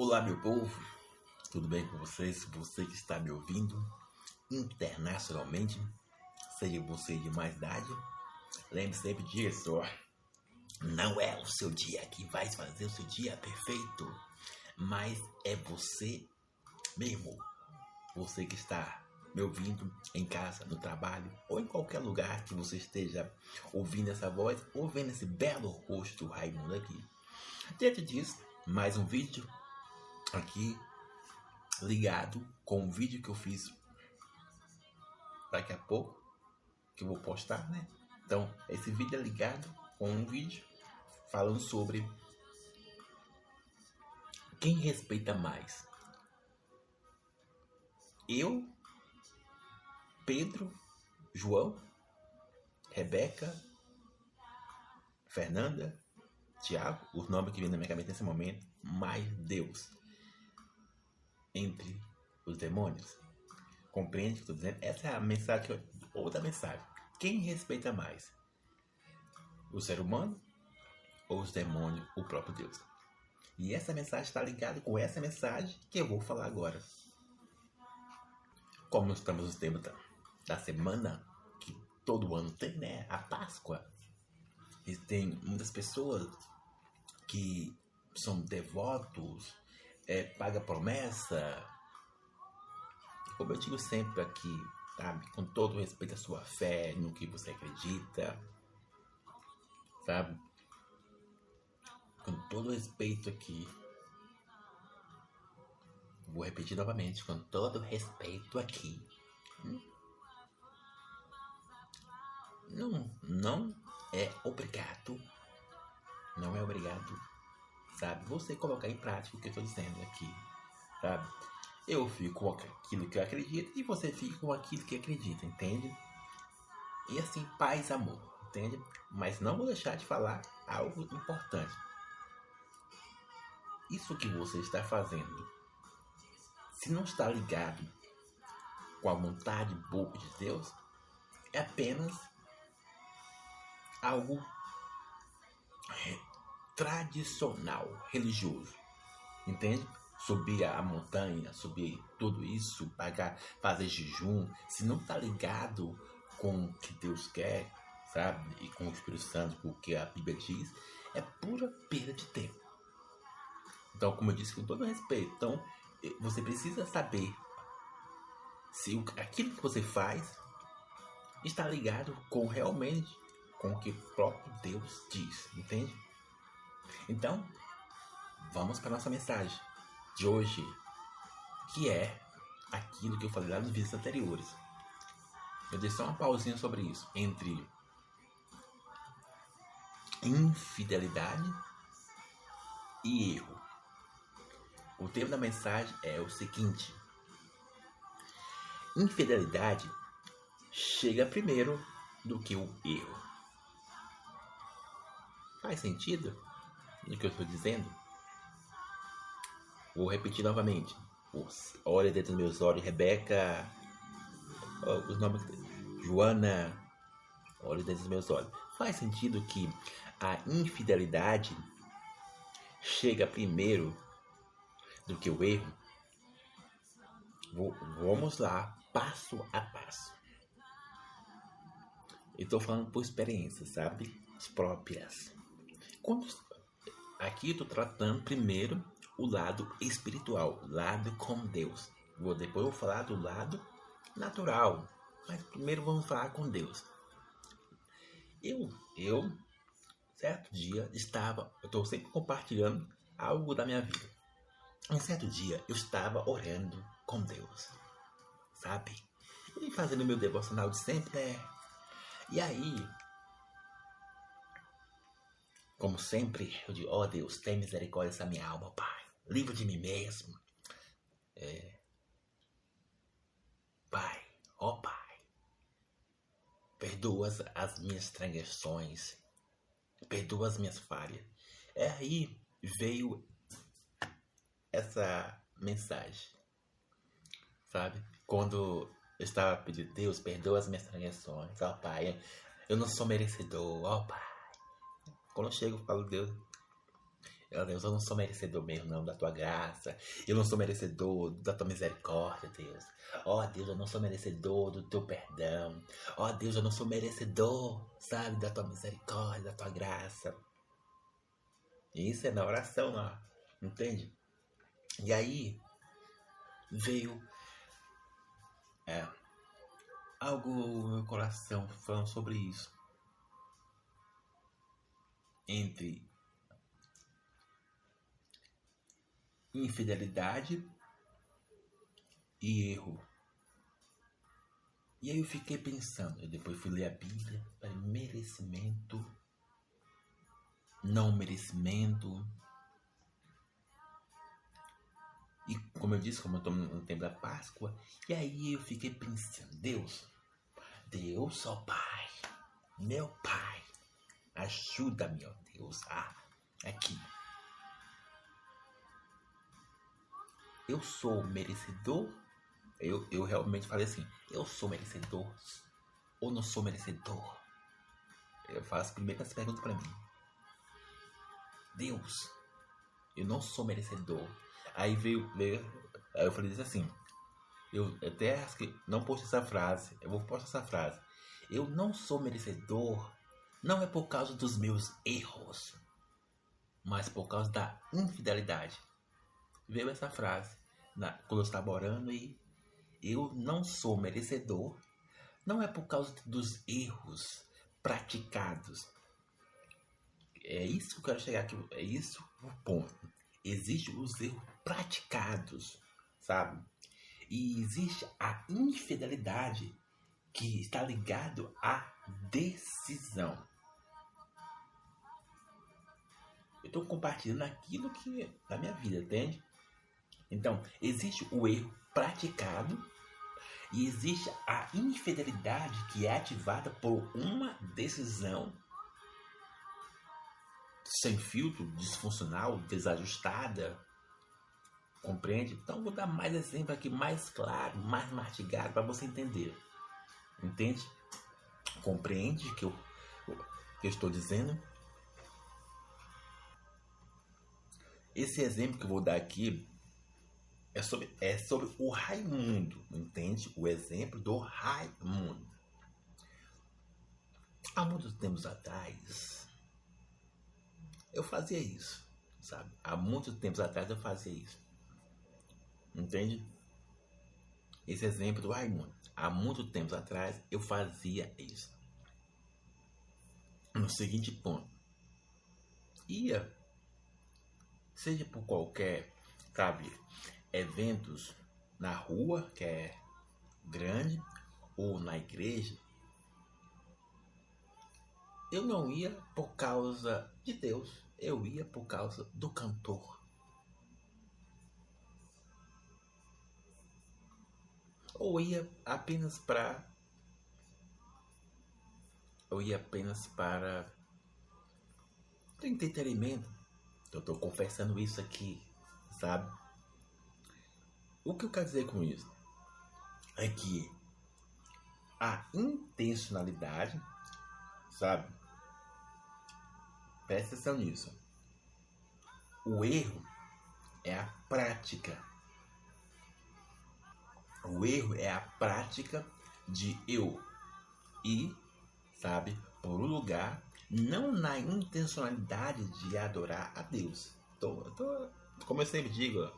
Olá, meu povo, tudo bem com vocês? Você que está me ouvindo internacionalmente, seja você de mais idade, lembre sempre disso, ó. Não é o seu dia que vai fazer o seu dia perfeito, mas é você mesmo, você que está me ouvindo em casa, no trabalho ou em qualquer lugar que você esteja ouvindo essa voz ou vendo esse belo rosto do Raimundo aqui. Diante disso, mais um vídeo aqui ligado com um vídeo que eu fiz daqui a pouco, que eu vou postar, né? Então, esse vídeo é ligado com um vídeo falando sobre quem respeita mais. Eu, Pedro, João, Rebeca, Fernanda, Tiago, os nomes que vêm na minha cabeça nesse momento, mais Deus entre os demônios. Compreende o que estou dizendo? Essa é a mensagem, outra mensagem. Quem respeita mais? O ser humano ou os demônios, o próprio Deus? E essa mensagem está ligada com essa mensagem que eu vou falar agora. Como estamos no tempo da, da semana que todo ano tem, né? A Páscoa. E tem muitas pessoas que são devotos é, paga promessa. Como eu digo sempre aqui, sabe? Com todo respeito à sua fé, no que você acredita, sabe? Com todo respeito aqui. Vou repetir novamente, com todo respeito aqui. Não, não é obrigado. Não é obrigado sabe? Você colocar em prática o que eu estou dizendo aqui, sabe? Eu fico com aquilo que eu acredito e você fica com aquilo que acredita, entende? E assim, paz, amor, entende? Mas não vou deixar de falar algo importante. Isso que você está fazendo, se não está ligado com a vontade boa de Deus, é apenas algo tradicional religioso. Entende? Subir a montanha, subir tudo isso, pagar, fazer jejum, se não tá ligado com o que Deus quer, sabe? E com o Espírito Santo, com o que a Bíblia diz, é pura perda de tempo. Então, como eu disse com todo respeito, então você precisa saber se aquilo que você faz está ligado com realmente com o que próprio Deus diz, entende? Então, vamos para nossa mensagem de hoje, que é aquilo que eu falei lá nos vídeos anteriores. Eu dei só uma pausinha sobre isso, entre infidelidade e erro. O tema da mensagem é o seguinte: infidelidade chega primeiro do que o erro. Faz sentido? Do que eu estou dizendo? Vou repetir novamente. Olha dentro dos meus olhos, Rebeca. Os nomes. Joana. Olha dentro dos meus olhos. Faz sentido que a infidelidade chega primeiro do que o erro? Vamos lá, passo a passo. Estou falando por experiência, sabe? Próprias. Quando Aqui estou tratando primeiro o lado espiritual, lado com Deus. Vou depois vou falar do lado natural, mas primeiro vamos falar com Deus. Eu, eu, certo dia estava, eu estou sempre compartilhando algo da minha vida. Um certo dia eu estava orando com Deus, sabe? E fazendo meu devocional de sempre, né? E aí como sempre, eu digo, ó oh Deus, tem misericórdia dessa minha alma, Pai. Livro de mim mesmo. É... Pai, ó oh Pai, perdoa as minhas transgressões, perdoa as minhas falhas. É aí veio essa mensagem, sabe? Quando eu estava pedindo, Deus, perdoa as minhas transgressões, ó oh, Pai, eu não sou merecedor, ó Pai. Quando eu chego, eu falo, Deus, Ó Deus, eu não sou merecedor mesmo, não, da tua graça. Eu não sou merecedor da tua misericórdia, Deus. Ó Deus, eu não sou merecedor do teu perdão. Ó Deus, eu não sou merecedor, sabe, da tua misericórdia, da tua graça. Isso é na oração, ó. Entende? E aí veio é, algo no meu coração falando sobre isso. Entre infidelidade e erro. E aí eu fiquei pensando, eu depois fui ler a Bíblia, merecimento, não merecimento. E como eu disse, como eu estou no tempo da Páscoa, e aí eu fiquei pensando, Deus, Deus, ó Pai, meu Pai, ajuda-me, ó Deus, ah, aqui eu sou merecedor? Eu, eu realmente falei assim, eu sou merecedor ou não sou merecedor? Eu faço primeiro essa pergunta para mim. Deus, eu não sou merecedor. Aí veio, veio aí eu falei assim, eu até acho que não posto essa frase, eu vou postar essa frase. Eu não sou merecedor, não é por causa dos meus erros, mas por causa da infidelidade. Veio essa frase na, quando eu estava orando e eu não sou merecedor, não é por causa dos erros praticados. É isso que eu quero chegar aqui, é isso o ponto. Existem os erros praticados, sabe? E existe a infidelidade que está ligado à decisão. Eu estou compartilhando aquilo que na minha vida, entende? Então, existe o erro praticado e existe a infidelidade que é ativada por uma decisão sem filtro, disfuncional, desajustada. Compreende? Então, vou dar mais exemplo aqui, mais claro, mais mastigado para você entender. Entende? Compreende que eu, que eu estou dizendo? Esse exemplo que eu vou dar aqui é sobre, é sobre o Raimundo, entende? O exemplo do Raimundo. Há muitos tempos atrás, eu fazia isso, sabe? Há muitos tempos atrás eu fazia isso. Entende? Esse exemplo do Raimundo. Há muitos tempos atrás eu fazia isso. No seguinte ponto. Ia, seja por qualquer, sabe, eventos na rua, que é grande, ou na igreja, eu não ia por causa de Deus, eu ia por causa do cantor. Ou ia apenas para. Eu ia apenas para. entretenimento. Eu estou confessando isso aqui, sabe? O que eu quero dizer com isso? É que a intencionalidade, sabe? Presta atenção nisso. O erro é a prática. O erro é a prática de eu ir, sabe, por um lugar, não na intencionalidade de adorar a Deus. Tô, tô, como eu sempre digo,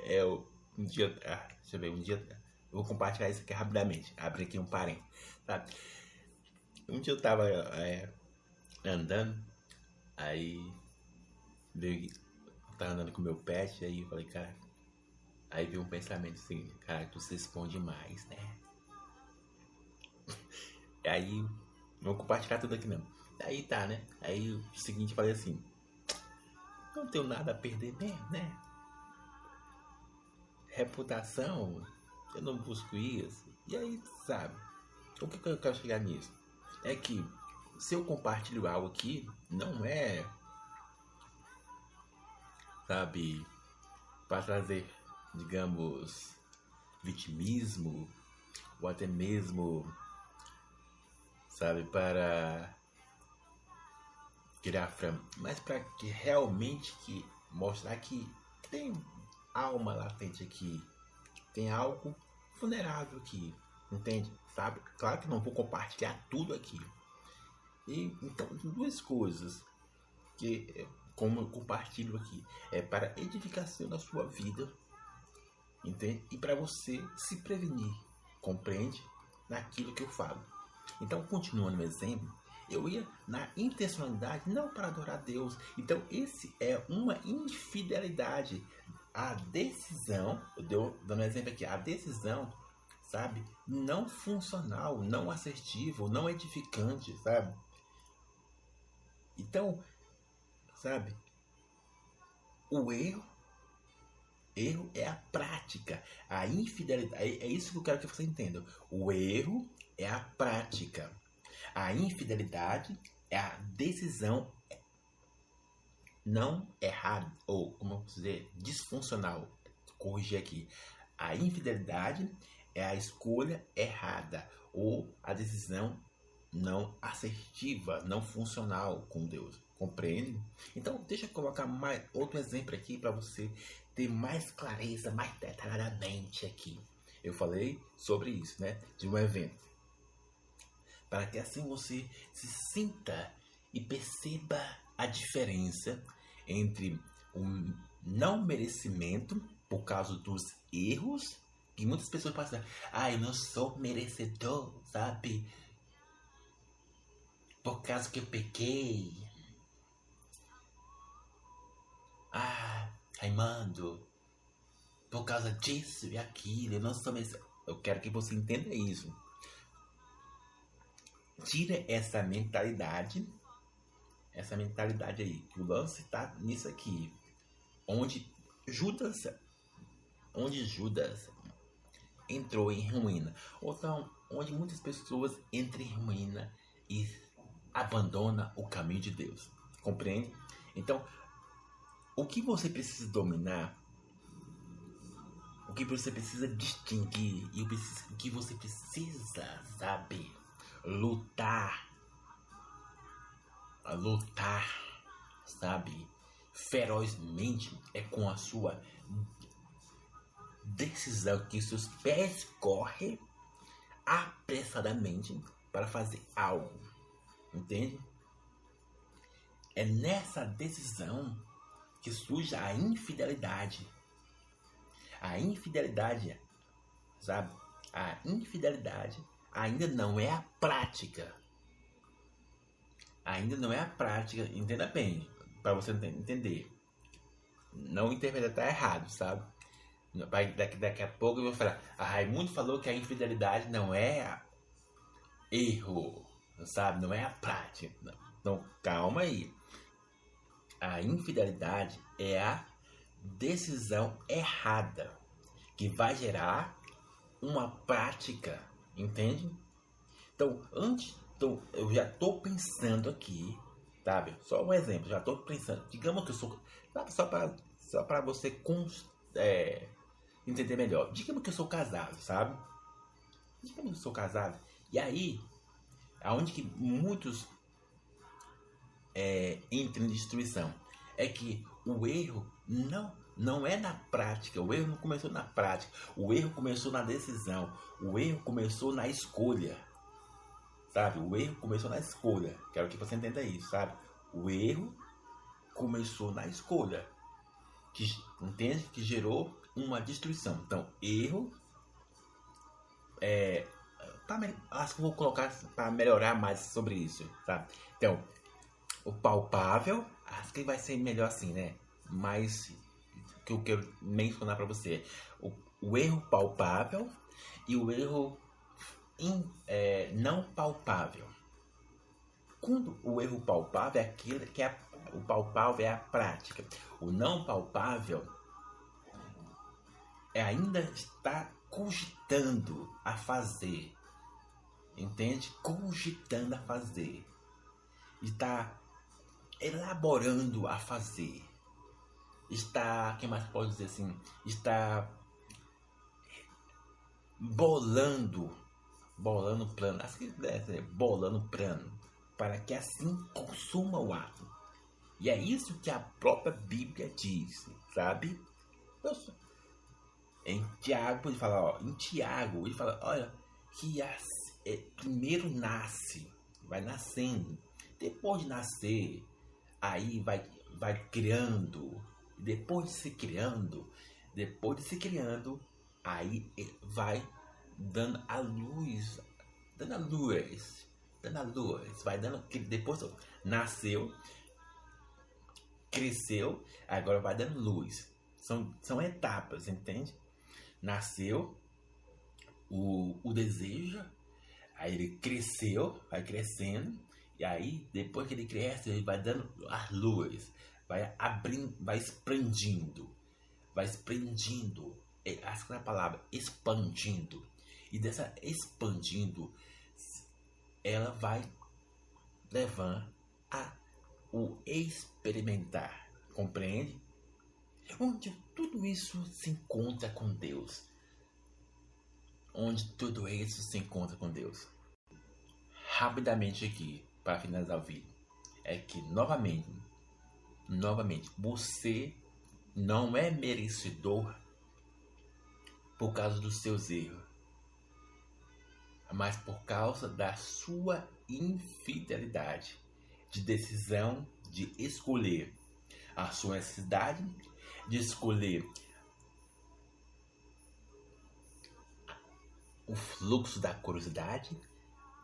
é um dia. Ah, deixa eu ver, um dia. Eu vou compartilhar isso aqui rapidamente. Abre aqui um parênteses. Tá? Um dia eu tava é, andando, aí veio, eu tava andando com meu pet, aí eu falei, cara, aí veio um pensamento assim, cara, tu se expõe demais, né? aí, não vou compartilhar tudo aqui não. Aí tá, né? Aí o seguinte, falei assim, não tenho nada a perder mesmo, né? reputação, eu não busco isso. E aí, sabe? O que eu quero chegar nisso? É que se eu compartilho algo aqui, não é, sabe, para trazer, digamos, vitimismo, ou até mesmo, sabe, para diafragma, mas para que realmente que mostrar que tem alma latente aqui, tem algo vulnerável aqui, entende? Sabe? Claro que não vou compartilhar tudo aqui. E então duas coisas que como eu compartilho aqui é para edificação da sua vida, entende? E para você se prevenir, compreende? Naquilo que eu falo. Então, continuando o exemplo, eu ia na intencionalidade não para adorar Deus. Então, esse é uma infidelidade. A decisão, eu dou dando um exemplo aqui, a decisão, sabe, não funcional, não assertivo, não edificante, sabe? Então, sabe, o erro Erro é a prática. A infidelidade. É, é isso que eu quero que você entenda. O erro é a prática. A infidelidade é a decisão não errada, ou como dizer, disfuncional. Corrigir aqui. A infidelidade é a escolha errada ou a decisão não assertiva, não funcional com Deus. Compreende? Então, deixa eu colocar mais outro exemplo aqui para você ter mais clareza, mais detalhadamente aqui. Eu falei sobre isso, né? De um evento. Para que assim você se sinta e perceba a diferença entre o não merecimento por causa dos erros que muitas pessoas passam. Ah, eu não sou merecedor, sabe? Por causa que eu pequei. Raimando, por causa disso e aquilo, eu não sou merecedor. Eu quero que você entenda isso. Tira essa mentalidade, essa mentalidade aí, que o lance está nisso aqui, onde Judas, onde Judas entrou em ruína, ou então onde muitas pessoas entram em ruína e abandona o caminho de Deus. Compreende? Então, o que você precisa dominar, o que você precisa distinguir e o que você precisa, sabe, lutar, lutar, sabe, ferozmente é com a sua decisão que seus pés correm apressadamente para fazer algo. Entende? É nessa decisão que surge a infidelidade. A infidelidade, sabe? A infidelidade ainda não é a prática. Ainda não é a prática, entenda bem, para você entender. Não interpretar errado, sabe? Daqui, daqui a pouco eu vou falar. A Raimundo falou que a infidelidade não é erro sabe? Não é a prática. Não. Então, calma aí. A infidelidade é a decisão errada que vai gerar uma prática, entende? Então, antes, então, eu já estou pensando aqui, sabe? Só um exemplo, já estou pensando. Digamos que eu sou, sabe? Só para só para você const, é, entender melhor. Digamos que eu sou casado, sabe? Digamos que eu sou casado. E aí, aonde que muitos é, entram em destruição é que o erro não não é na prática, o erro não começou na prática, o erro começou na decisão, o erro começou na escolha, sabe? O erro começou na escolha, quero que você entenda isso, sabe? O erro começou na escolha, que entende que gerou uma destruição. Então, erro é, Pra, acho que vou colocar para melhorar mais sobre isso, tá? Então, o palpável, acho que vai ser melhor assim, né? Mas que eu quero mencionar para você, o, o, erro palpável e o erro in, é, não palpável. Quando o erro palpável é aquilo que é o palpável é a prática, o não palpável é ainda está cogitando a fazer entende? Cogitando a fazer, está elaborando a fazer, está, quem mais pode dizer assim, está bolando, bolando plano, que deve bolando plano, para que assim consuma o ato. E é isso que a própria Bíblia diz, sabe? Em Tiago, ele fala, ó, em Tiago, ele fala, olha, que as, é, primeiro nasce, vai nascendo. Depois de nascer, aí vai, vai criando. Depois de se criando, depois de se criando, aí vai dando a luz, dando a luz, dando a luz, vai dando, depois nasceu, cresceu, agora vai dando luz. São, são etapas, entende? Nasceu o, o desejo, aí ele cresceu, vai crescendo, e aí depois que ele cresce, ele vai dando as luz, vai abrindo, vai expandindo, vai expandindo, essa é a palavra, expandindo. E dessa expandindo, ela vai levando a o experimentar, compreende? Onde tudo isso se encontra com Deus. Onde tudo isso se encontra com Deus. Rapidamente aqui, para finalizar o vídeo, é que novamente, novamente, você não é merecedor por causa dos seus erros, mas por causa da sua infidelidade de decisão de escolher a sua necessidade, de escolher o fluxo da curiosidade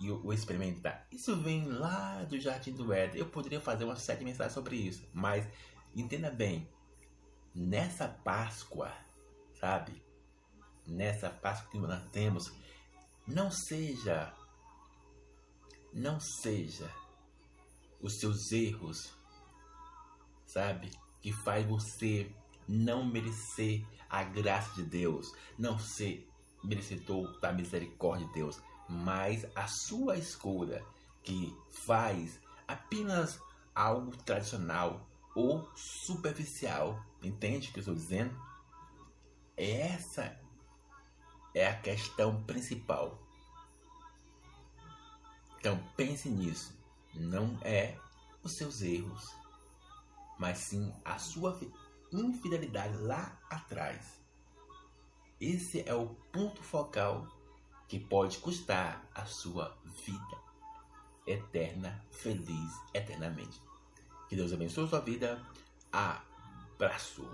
e o, experimentar. Isso vem lá do Jardim do Éden. Eu poderia fazer uma série de mensagens sobre isso, mas entenda bem, nessa Páscoa, sabe? Nessa Páscoa que nós temos, não seja, não seja os seus erros, sabe? Que faz você não merecer a graça de Deus, não ser merecedor da misericórdia de Deus, mas a sua escolha que faz apenas algo tradicional ou superficial. Entende o que eu estou dizendo? Essa é a questão principal. Então pense nisso não é os seus erros, mas sim a sua infidelidade lá atrás. Esse é o ponto focal que pode custar a sua vida eterna, feliz eternamente. Que Deus abençoe a sua vida. Abraço.